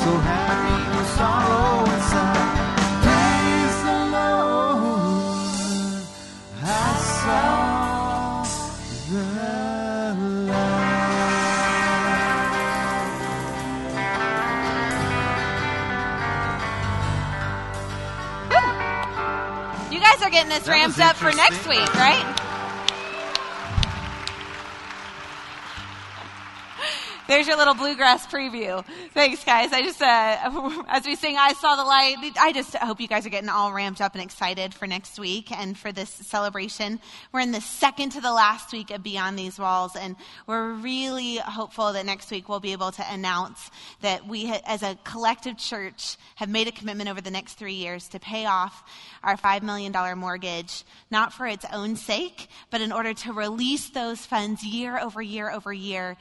so happy with sorrow inside. Praise the Lord. I saw the light. You guys are getting this That ramped up for next week, right? There's your little bluegrass preview. Thanks, guys. I just, uh, as we sing I Saw the Light, I just hope you guys are getting all ramped up and excited for next week and for this celebration. We're in the second to the last week of Beyond These Walls, and we're really hopeful that next week we'll be able to announce that we, as a collective church, have made a commitment over the next three years to pay off our $5 million mortgage, not for its own sake, but in order to release those funds year over year over year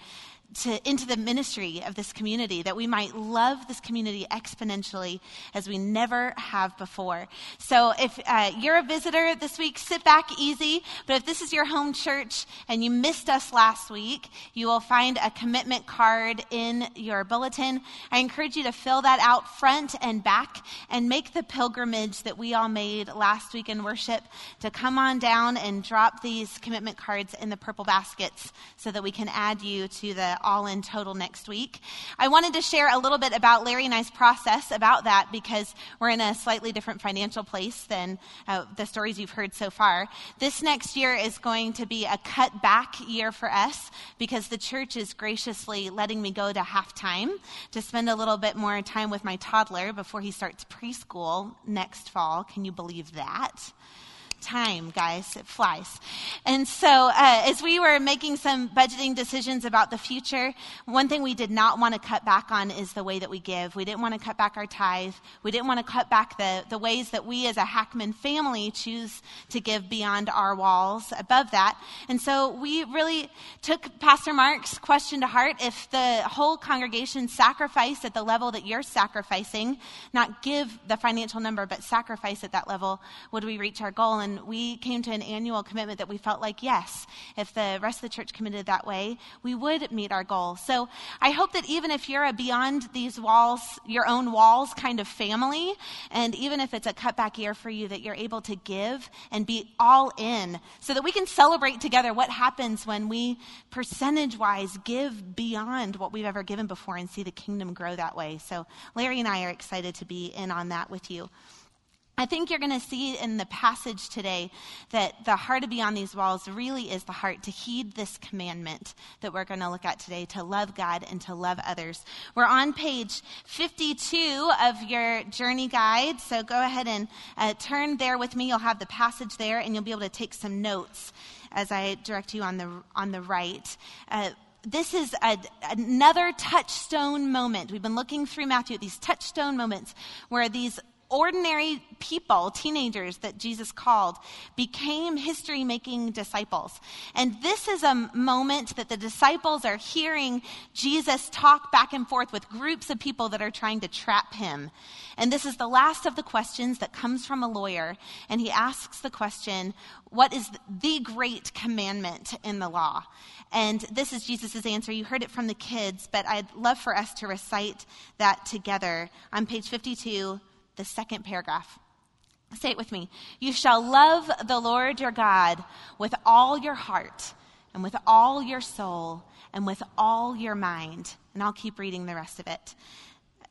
to, into the ministry of this community, that we might love this community exponentially as we never have before. So if uh, you're a visitor this week, sit back easy. But if this is your home church and you missed us last week, you will find a commitment card in your bulletin. I encourage you to fill that out front and back and make the pilgrimage that we all made last week in worship to come on down and drop these commitment cards in the purple baskets so that we can add you to the all in total next week. I wanted to share a little bit about Larry and I's process about that because we're in a slightly different financial place than uh, the stories you've heard so far. This next year is going to be a cut back year for us because the church is graciously letting me go to half time to spend a little bit more time with my toddler before he starts preschool next fall. Can you believe that? Time, guys. It flies. And so, uh, as we were making some budgeting decisions about the future, one thing we did not want to cut back on is the way that we give. We didn't want to cut back our tithe. We didn't want to cut back the, the ways that we as a Hackman family choose to give beyond our walls above that. And so, we really took Pastor Mark's question to heart. If the whole congregation sacrificed at the level that you're sacrificing, not give the financial number, but sacrifice at that level, would we reach our goal? And we came to an annual commitment that we felt like, yes, if the rest of the church committed that way, we would meet our goal. So I hope that even if you're a beyond these walls, your own walls kind of family, and even if it's a cutback year for you, that you're able to give and be all in so that we can celebrate together what happens when we percentage wise give beyond what we've ever given before and see the kingdom grow that way. So Larry and I are excited to be in on that with you. I think you're going to see in the passage today that the heart of Beyond These Walls really is the heart to heed this commandment that we're going to look at today to love God and to love others. We're on page 52 of your journey guide, so go ahead and uh, turn there with me. You'll have the passage there, and you'll be able to take some notes as I direct you on the, on the right. Uh, this is a, another touchstone moment. We've been looking through Matthew at these touchstone moments where these ordinary people, teenagers that Jesus called, became history making disciples. And this is a moment that the disciples are hearing Jesus talk back and forth with groups of people that are trying to trap him. And this is the last of the questions that comes from a lawyer. And he asks the question, What is the great commandment in the law? And this is Jesus' answer. You heard it from the kids, but I'd love for us to recite that together on page 52 the second paragraph. Say it with me. You shall love the Lord your God with all your heart and with all your soul and with all your mind. And I'll keep reading the rest of it.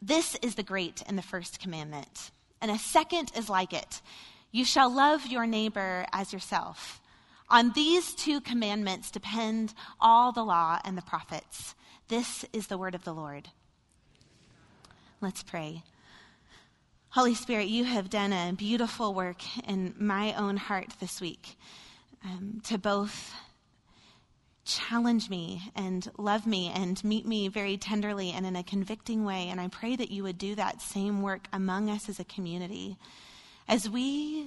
This is the great and the first commandment. And a second is like it. You shall love your neighbor as yourself. On these two commandments depend all the law and the prophets. This is the word of the Lord. Let's pray. Holy Spirit, you have done a beautiful work in my own heart this week um, to both challenge me and love me and meet me very tenderly and in a convicting way. And I pray that you would do that same work among us as a community as we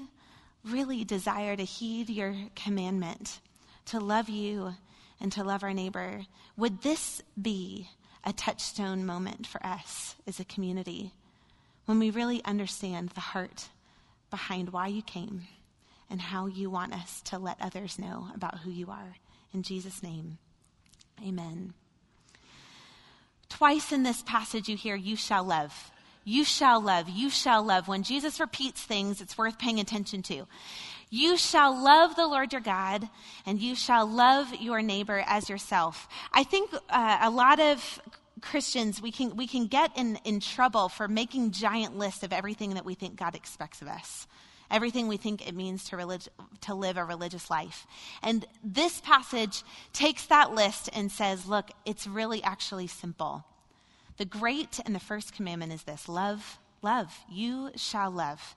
really desire to heed your commandment to love you and to love our neighbor. Would this be a touchstone moment for us as a community? When we really understand the heart behind why you came and how you want us to let others know about who you are. In Jesus' name, amen. Twice in this passage, you hear, You shall love. You shall love. You shall love. When Jesus repeats things, it's worth paying attention to. You shall love the Lord your God, and you shall love your neighbor as yourself. I think uh, a lot of Christians, we can, we can get in, in trouble for making giant lists of everything that we think God expects of us everything we think it means to, relig- to live a religious life. And this passage takes that list and says, look, it's really actually simple. The great and the first commandment is this love, love. You shall love.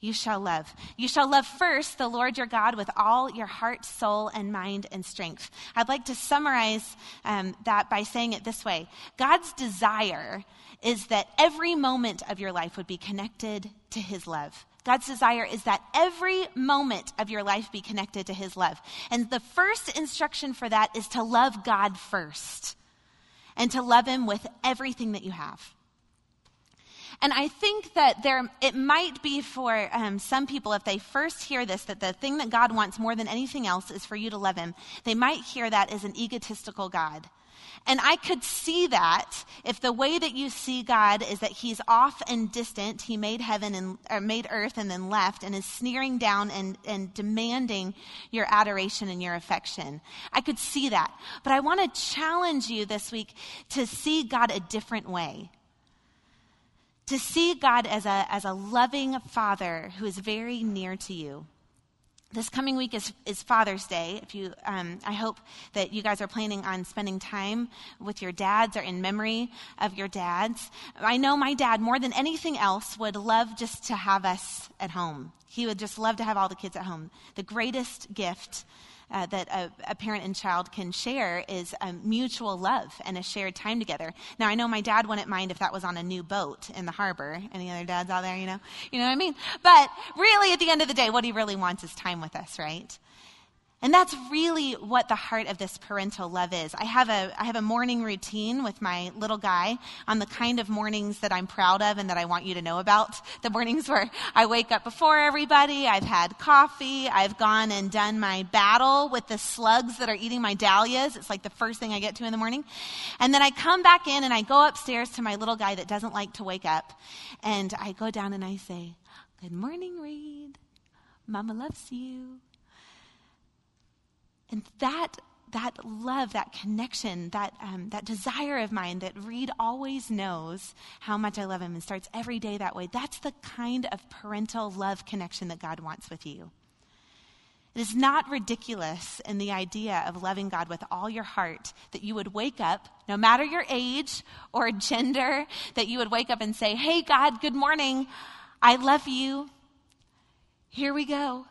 You shall love. You shall love first the Lord your God with all your heart, soul, and mind and strength. I'd like to summarize um, that by saying it this way God's desire is that every moment of your life would be connected to his love. God's desire is that every moment of your life be connected to His love. And the first instruction for that is to love God first and to love Him with everything that you have. And I think that there, it might be for um, some people, if they first hear this, that the thing that God wants more than anything else is for you to love Him, they might hear that as an egotistical God. And I could see that if the way that you see God is that he's off and distant, he made heaven and or made earth and then left and is sneering down and, and demanding your adoration and your affection. I could see that. But I want to challenge you this week to see God a different way. To see God as a, as a loving father who is very near to you this coming week is, is Father's Day. If you, um, I hope that you guys are planning on spending time with your dads or in memory of your dads. I know my dad, more than anything else, would love just to have us at home. He would just love to have all the kids at home. The greatest gift uh, that a, a, parent and child can share is a mutual love and a shared time together. Now, I know my dad wouldn't mind if that was on a new boat in the harbor. Any other dads out there, you know? You know what I mean? But really, at the end of the day, what he really wants is time with us, right? And that's really what the heart of this parental love is. I have a, I have a morning routine with my little guy on the kind of mornings that I'm proud of and that I want you to know about. The mornings where I wake up before everybody, I've had coffee, I've gone and done my battle with the slugs that are eating my dahlias. It's like the first thing I get to in the morning. And then I come back in and I go upstairs to my little guy that doesn't like to wake up. And I go down and I say, Good morning, Reed. Mama loves you. And that, that love, that connection, that, um, that desire of mine that Reed always knows how much I love him and starts every day that way, that's the kind of parental love connection that God wants with you. It is not ridiculous in the idea of loving God with all your heart that you would wake up, no matter your age or gender, that you would wake up and say, Hey, God, good morning. I love you. Here we go.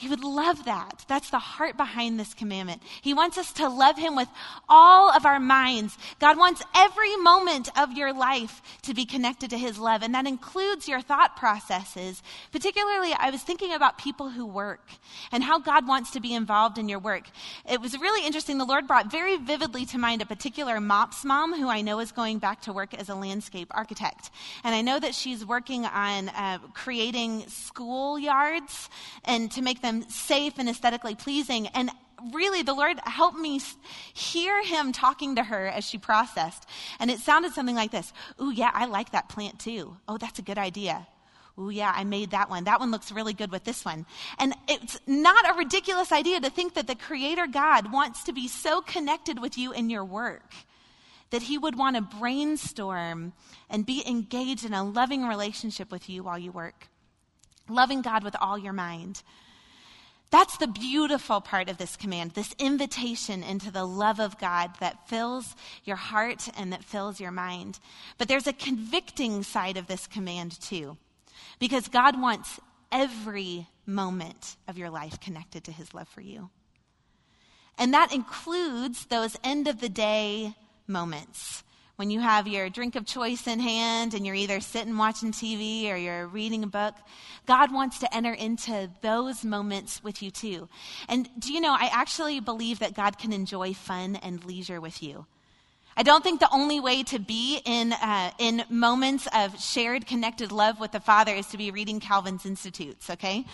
He would love that. That's the heart behind this commandment. He wants us to love Him with all of our minds. God wants every moment of your life to be connected to His love, and that includes your thought processes. Particularly, I was thinking about people who work and how God wants to be involved in your work. It was really interesting. The Lord brought very vividly to mind a particular MOPS mom who I know is going back to work as a landscape architect. And I know that she's working on uh, creating schoolyards and to make them them safe and aesthetically pleasing. And really, the Lord helped me hear him talking to her as she processed. And it sounded something like this Ooh, yeah, I like that plant too. Oh, that's a good idea. Oh, yeah, I made that one. That one looks really good with this one. And it's not a ridiculous idea to think that the Creator God wants to be so connected with you in your work that He would want to brainstorm and be engaged in a loving relationship with you while you work. Loving God with all your mind. That's the beautiful part of this command, this invitation into the love of God that fills your heart and that fills your mind. But there's a convicting side of this command too, because God wants every moment of your life connected to his love for you. And that includes those end of the day moments when you have your drink of choice in hand and you're either sitting watching TV or you're reading a book, God wants to enter into those moments with you too. And do you know, I actually believe that God can enjoy fun and leisure with you. I don't think the only way to be in, uh, in moments of shared, connected love with the Father is to be reading Calvin's Institutes, okay?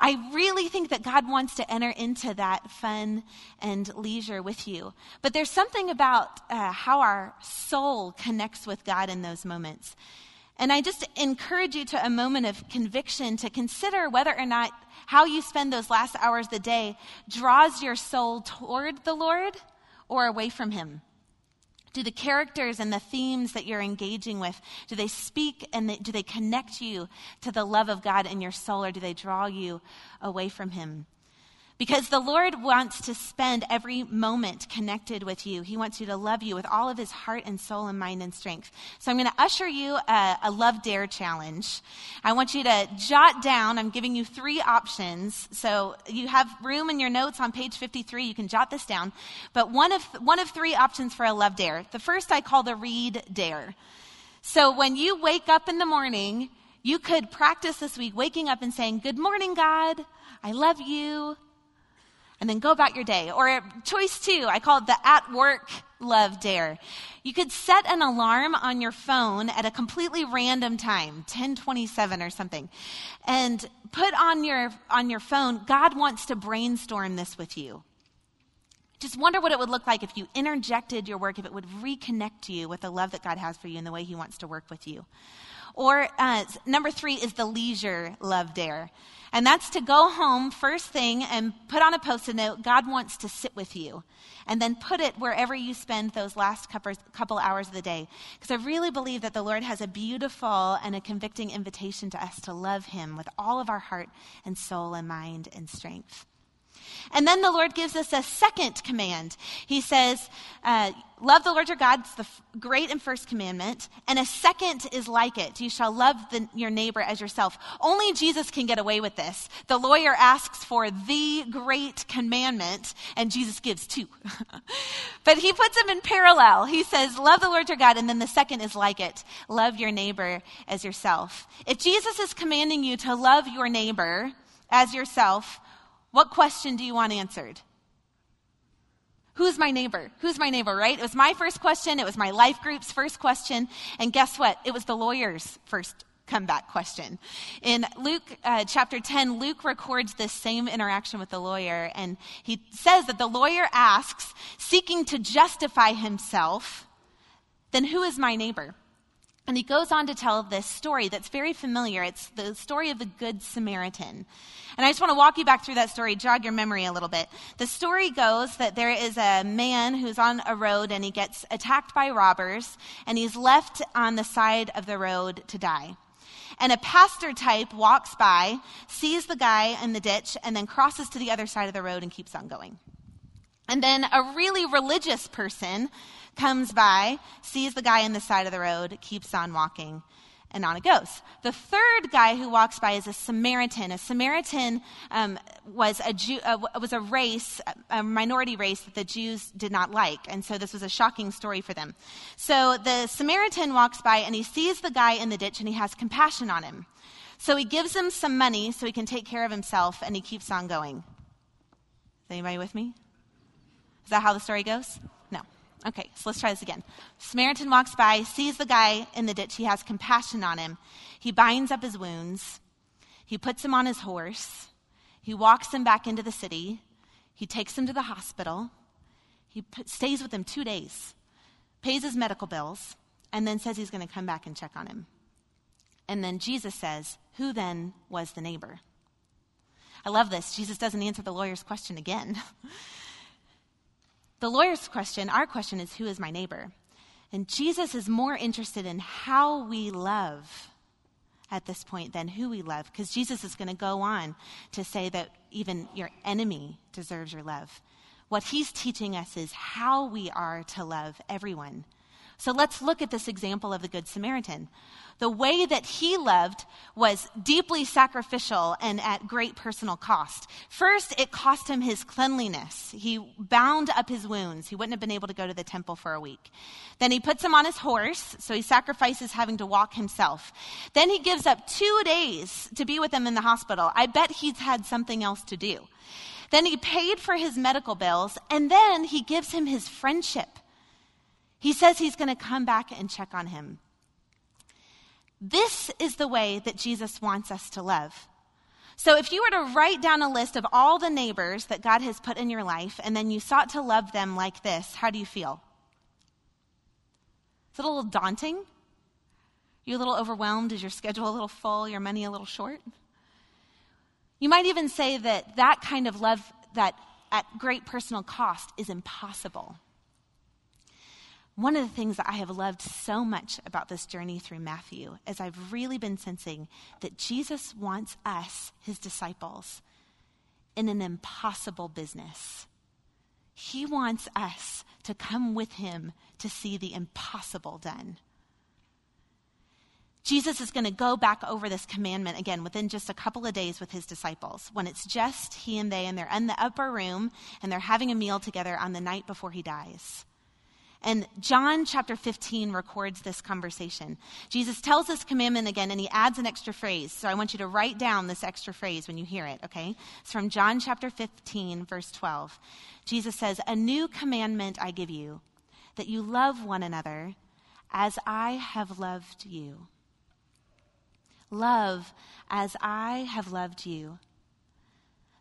I really think that God wants to enter into that fun and leisure with you. But there's something about uh, how our soul connects with God in those moments. And I just encourage you to a moment of conviction to consider whether or not how you spend those last hours of the day draws your soul toward the Lord or away from Him. Do the characters and the themes that you're engaging with, do they speak and they, do they connect you to the love of God in your soul or do they draw you away from Him? Because the Lord wants to spend every moment connected with you. He wants you to love you with all of his heart and soul and mind and strength. So I'm going to usher you a, a, love dare challenge. I want you to jot down, I'm giving you three options. So you have room in your notes on page 53. You can jot this down. But one of, one of three options for a love dare. The first I call the Reed dare. So when you wake up in the morning, you could practice this week waking up and saying, Good morning, God. I love you and then go about your day. Or choice two, I call it the at work love dare. You could set an alarm on your phone at a completely random time, 1027 or something, and put on your, on your phone, God wants to brainstorm this with you. Just wonder what it would look like if you interjected your work, if it would reconnect you with the love that God has for you and the way He wants to work with you. Or uh, number three is the leisure love dare. And that's to go home first thing and put on a post it note, God wants to sit with you. And then put it wherever you spend those last couple hours of the day. Because I really believe that the Lord has a beautiful and a convicting invitation to us to love Him with all of our heart and soul and mind and strength. And then the Lord gives us a second command. He says, uh, Love the Lord your God, it's the great and first commandment. And a second is like it. You shall love the, your neighbor as yourself. Only Jesus can get away with this. The lawyer asks for the great commandment, and Jesus gives two. but he puts them in parallel. He says, Love the Lord your God, and then the second is like it. Love your neighbor as yourself. If Jesus is commanding you to love your neighbor as yourself, what question do you want answered? Who's my neighbor? Who's my neighbor, right? It was my first question. It was my life group's first question. And guess what? It was the lawyer's first comeback question. In Luke uh, chapter 10, Luke records this same interaction with the lawyer. And he says that the lawyer asks, seeking to justify himself, then who is my neighbor? And he goes on to tell this story that's very familiar. It's the story of the Good Samaritan. And I just want to walk you back through that story, jog your memory a little bit. The story goes that there is a man who's on a road and he gets attacked by robbers and he's left on the side of the road to die. And a pastor type walks by, sees the guy in the ditch, and then crosses to the other side of the road and keeps on going. And then a really religious person comes by, sees the guy in the side of the road, keeps on walking, and on it goes. The third guy who walks by is a Samaritan. A Samaritan um, was a Jew, uh, was a race, a minority race that the Jews did not like, and so this was a shocking story for them. So the Samaritan walks by and he sees the guy in the ditch and he has compassion on him. So he gives him some money so he can take care of himself, and he keeps on going. Is anybody with me? Is that how the story goes? No. Okay, so let's try this again. Samaritan walks by, sees the guy in the ditch. He has compassion on him. He binds up his wounds. He puts him on his horse. He walks him back into the city. He takes him to the hospital. He p- stays with him two days, pays his medical bills, and then says he's going to come back and check on him. And then Jesus says, Who then was the neighbor? I love this. Jesus doesn't answer the lawyer's question again. The lawyer's question, our question is, Who is my neighbor? And Jesus is more interested in how we love at this point than who we love, because Jesus is going to go on to say that even your enemy deserves your love. What he's teaching us is how we are to love everyone. So let's look at this example of the Good Samaritan. The way that he loved was deeply sacrificial and at great personal cost. First, it cost him his cleanliness. He bound up his wounds. He wouldn't have been able to go to the temple for a week. Then he puts him on his horse, so he sacrifices having to walk himself. Then he gives up two days to be with him in the hospital. I bet he's had something else to do. Then he paid for his medical bills, and then he gives him his friendship. He says he's going to come back and check on him. This is the way that Jesus wants us to love. So, if you were to write down a list of all the neighbors that God has put in your life, and then you sought to love them like this, how do you feel? Is it a little daunting? You a little overwhelmed? Is your schedule a little full? Your money a little short? You might even say that that kind of love that at great personal cost is impossible. One of the things that I have loved so much about this journey through Matthew is I've really been sensing that Jesus wants us, his disciples, in an impossible business. He wants us to come with him to see the impossible done. Jesus is going to go back over this commandment again within just a couple of days with his disciples when it's just he and they, and they're in the upper room and they're having a meal together on the night before he dies. And John chapter 15 records this conversation. Jesus tells this commandment again, and he adds an extra phrase. So I want you to write down this extra phrase when you hear it, okay? It's from John chapter 15, verse 12. Jesus says, A new commandment I give you, that you love one another as I have loved you. Love as I have loved you.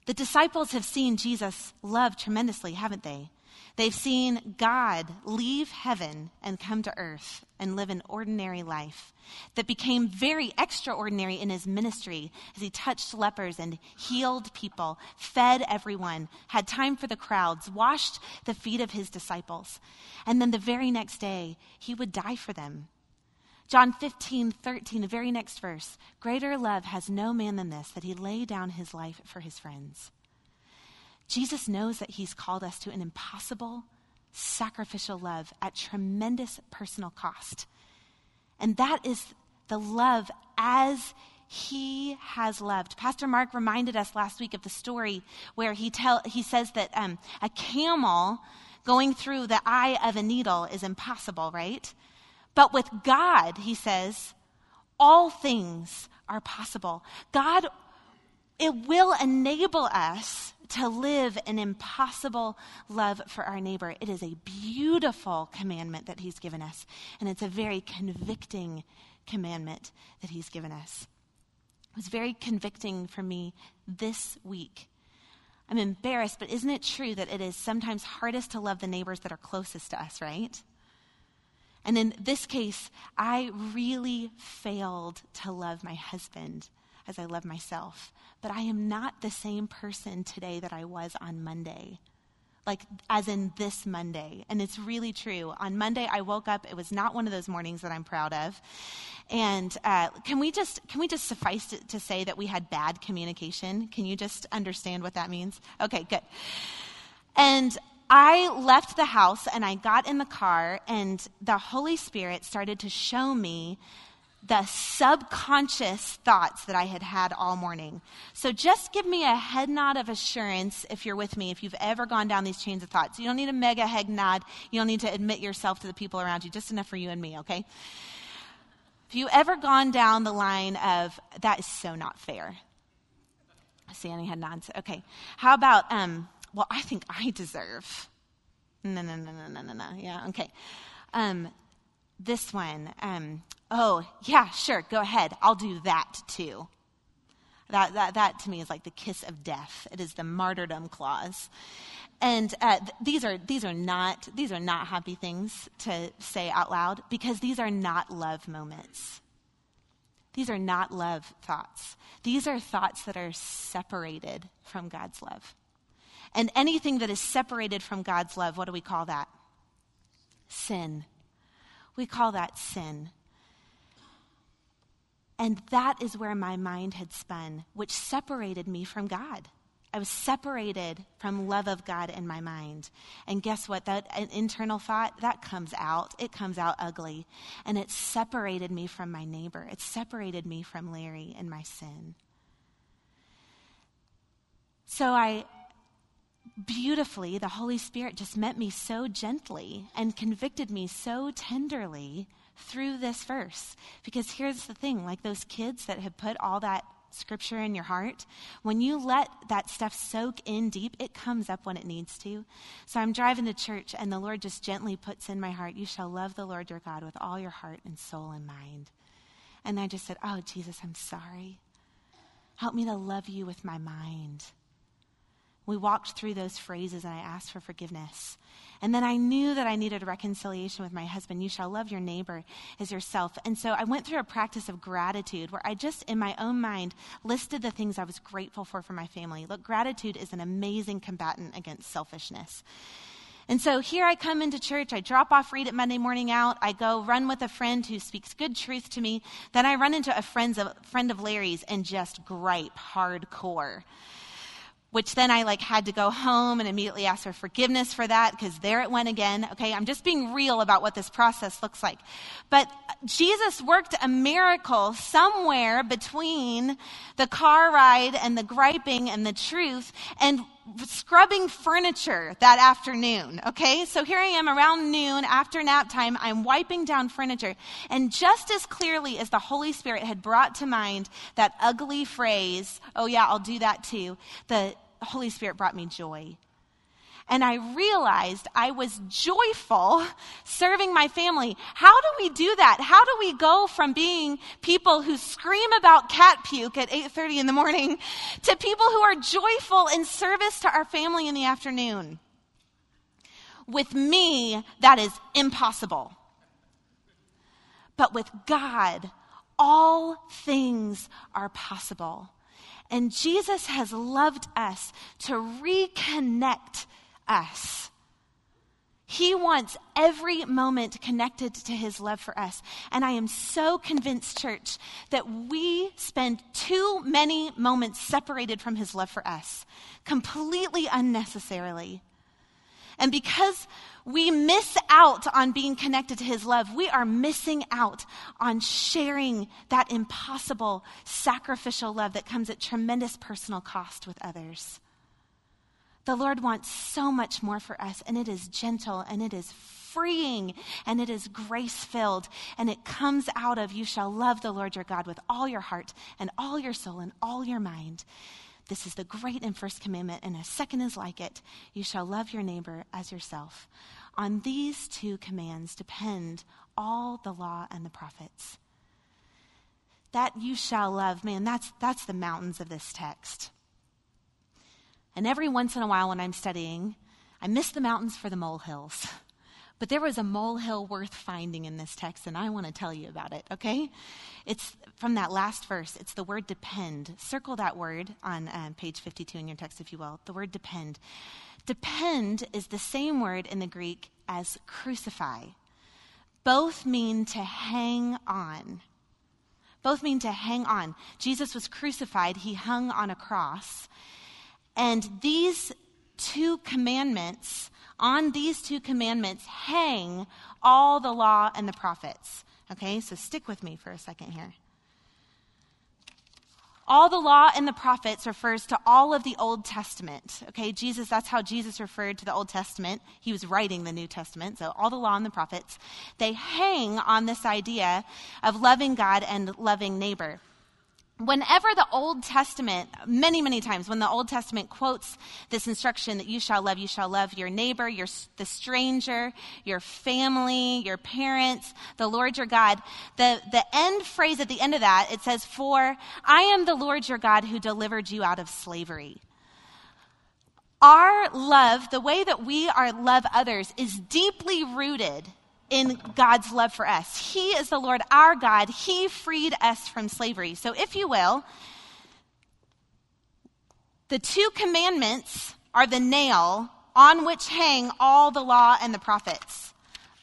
The disciples have seen Jesus love tremendously, haven't they? They've seen God leave heaven and come to earth and live an ordinary life that became very extraordinary in his ministry as he touched lepers and healed people, fed everyone, had time for the crowds, washed the feet of his disciples. And then the very next day, he would die for them. John 15, 13, the very next verse. Greater love has no man than this, that he lay down his life for his friends. Jesus knows that he's called us to an impossible, sacrificial love at tremendous personal cost. And that is the love as he has loved. Pastor Mark reminded us last week of the story where he, tell, he says that um, a camel going through the eye of a needle is impossible, right? But with God, he says, all things are possible. God, it will enable us to live an impossible love for our neighbor. It is a beautiful commandment that he's given us, and it's a very convicting commandment that he's given us. It was very convicting for me this week. I'm embarrassed, but isn't it true that it is sometimes hardest to love the neighbors that are closest to us, right? And in this case, I really failed to love my husband as I love myself. But I am not the same person today that I was on Monday. Like, as in this Monday. And it's really true. On Monday, I woke up. It was not one of those mornings that I'm proud of. And uh, can, we just, can we just suffice to, to say that we had bad communication? Can you just understand what that means? Okay, good. And I left the house and I got in the car, and the Holy Spirit started to show me the subconscious thoughts that I had had all morning. So just give me a head nod of assurance if you're with me, if you've ever gone down these chains of thoughts. You don't need a mega head nod. You don't need to admit yourself to the people around you, just enough for you and me, okay? Have you ever gone down the line of, that is so not fair? Sandy had nods. Okay. How about, um, well, I think I deserve. No, no, no, no, no, no, no. Yeah, okay. Um, this one. Um, oh, yeah, sure, go ahead. I'll do that too. That, that, that to me is like the kiss of death. It is the martyrdom clause. And uh, th- these, are, these, are not, these are not happy things to say out loud because these are not love moments. These are not love thoughts. These are thoughts that are separated from God's love. And anything that is separated from God's love, what do we call that? Sin. We call that sin. And that is where my mind had spun, which separated me from God. I was separated from love of God in my mind. And guess what? That an internal thought, that comes out. It comes out ugly. And it separated me from my neighbor. It separated me from Larry and my sin. So I beautifully, the Holy Spirit just met me so gently and convicted me so tenderly through this verse. Because here's the thing like those kids that had put all that scripture in your heart, when you let that stuff soak in deep, it comes up when it needs to. So I'm driving to church, and the Lord just gently puts in my heart, You shall love the Lord your God with all your heart and soul and mind. And I just said, Oh, Jesus, I'm sorry. Help me to love you with my mind. We walked through those phrases and I asked for forgiveness. And then I knew that I needed reconciliation with my husband. You shall love your neighbor as yourself. And so I went through a practice of gratitude where I just, in my own mind, listed the things I was grateful for for my family. Look, gratitude is an amazing combatant against selfishness. And so here I come into church. I drop off Reed it Monday morning out. I go run with a friend who speaks good truth to me. Then I run into a friend of, friend of Larry's and just gripe hardcore which then I like had to go home and immediately ask for forgiveness for that because there it went again. Okay, I'm just being real about what this process looks like. But Jesus worked a miracle somewhere between the car ride and the griping and the truth and scrubbing furniture that afternoon. Okay, so here I am around noon after nap time. I'm wiping down furniture. And just as clearly as the Holy Spirit had brought to mind that ugly phrase, oh yeah, I'll do that too, the Holy Spirit brought me joy. And I realized I was joyful serving my family. How do we do that? How do we go from being people who scream about cat puke at 8:30 in the morning to people who are joyful in service to our family in the afternoon? With me, that is impossible. But with God, all things are possible. And Jesus has loved us to reconnect us. He wants every moment connected to his love for us. And I am so convinced, church, that we spend too many moments separated from his love for us, completely unnecessarily. And because we miss out on being connected to his love, we are missing out on sharing that impossible sacrificial love that comes at tremendous personal cost with others. The Lord wants so much more for us, and it is gentle and it is freeing and it is grace filled. And it comes out of you shall love the Lord your God with all your heart and all your soul and all your mind. This is the great and first commandment, and a second is like it you shall love your neighbor as yourself. On these two commands depend all the law and the prophets. That you shall love, man, that's, that's the mountains of this text. And every once in a while when I'm studying, I miss the mountains for the molehills. But there was a molehill worth finding in this text, and I want to tell you about it, okay? It's from that last verse. It's the word depend. Circle that word on um, page 52 in your text, if you will. The word depend. Depend is the same word in the Greek as crucify. Both mean to hang on. Both mean to hang on. Jesus was crucified, he hung on a cross. And these two commandments on these two commandments hang all the law and the prophets. Okay, so stick with me for a second here. All the law and the prophets refers to all of the Old Testament. Okay, Jesus, that's how Jesus referred to the Old Testament. He was writing the New Testament. So all the law and the prophets, they hang on this idea of loving God and loving neighbor whenever the Old Testament, many, many times, when the Old Testament quotes this instruction that you shall love, you shall love your neighbor, your, the stranger, your family, your parents, the Lord your God, the, the end phrase at the end of that, it says, For I am the Lord your God who delivered you out of slavery. Our love, the way that we are love others, is deeply rooted in God's love for us. He is the Lord our God. He freed us from slavery. So, if you will, the two commandments are the nail on which hang all the law and the prophets.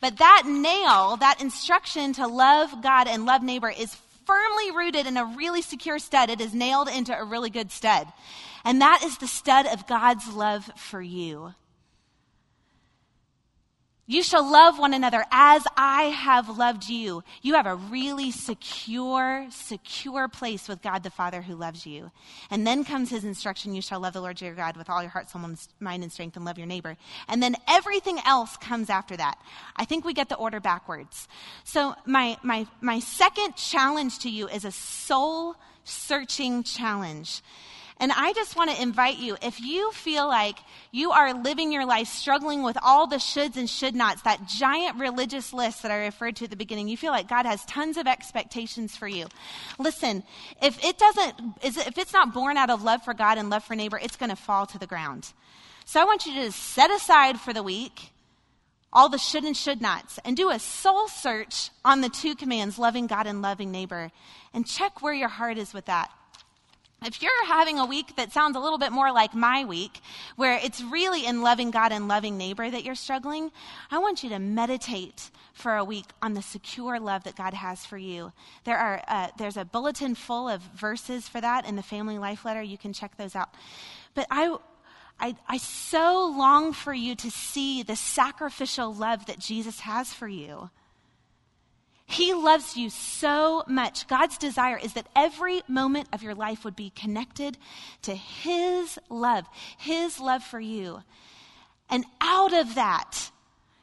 But that nail, that instruction to love God and love neighbor, is firmly rooted in a really secure stud. It is nailed into a really good stud. And that is the stud of God's love for you. You shall love one another as I have loved you. You have a really secure, secure place with God the Father who loves you. And then comes his instruction you shall love the Lord your God with all your heart, soul, mind, and strength, and love your neighbor. And then everything else comes after that. I think we get the order backwards. So, my, my, my second challenge to you is a soul searching challenge. And I just want to invite you, if you feel like you are living your life struggling with all the shoulds and should nots, that giant religious list that I referred to at the beginning, you feel like God has tons of expectations for you. Listen, if it doesn't, if it's not born out of love for God and love for neighbor, it's going to fall to the ground. So I want you to set aside for the week all the should and should nots and do a soul search on the two commands, loving God and loving neighbor, and check where your heart is with that. If you're having a week that sounds a little bit more like my week, where it's really in loving God and loving neighbor that you're struggling, I want you to meditate for a week on the secure love that God has for you. There are, uh, there's a bulletin full of verses for that in the Family Life Letter. You can check those out. But I, I, I so long for you to see the sacrificial love that Jesus has for you. He loves you so much. God's desire is that every moment of your life would be connected to His love, His love for you. And out of that,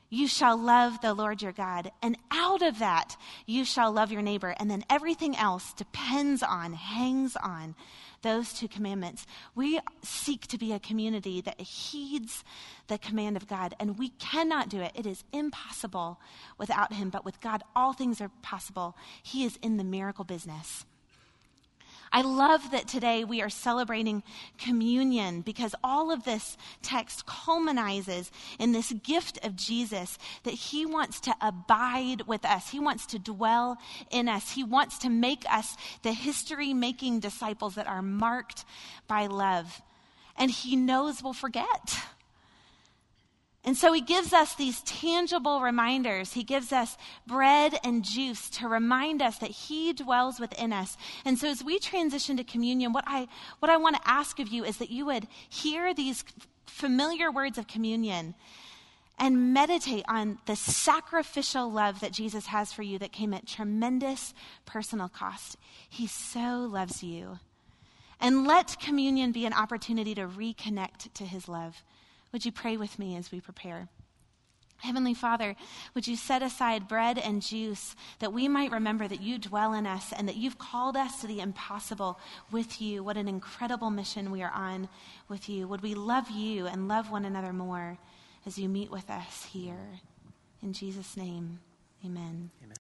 you shall love the Lord your God. And out of that, you shall love your neighbor. And then everything else depends on, hangs on those two commandments. We seek to be a community that heeds the command of God, and we cannot do it. It is impossible without Him, but with God, all things are possible. He is in the miracle business. I love that today we are celebrating communion because all of this text culminizes in this gift of Jesus that he wants to abide with us. He wants to dwell in us. He wants to make us the history making disciples that are marked by love. And he knows we'll forget. And so he gives us these tangible reminders. He gives us bread and juice to remind us that he dwells within us. And so as we transition to communion, what I, what I want to ask of you is that you would hear these familiar words of communion and meditate on the sacrificial love that Jesus has for you that came at tremendous personal cost. He so loves you. And let communion be an opportunity to reconnect to his love. Would you pray with me as we prepare? Heavenly Father, would you set aside bread and juice that we might remember that you dwell in us and that you've called us to the impossible with you? What an incredible mission we are on with you. Would we love you and love one another more as you meet with us here? In Jesus' name, amen. amen.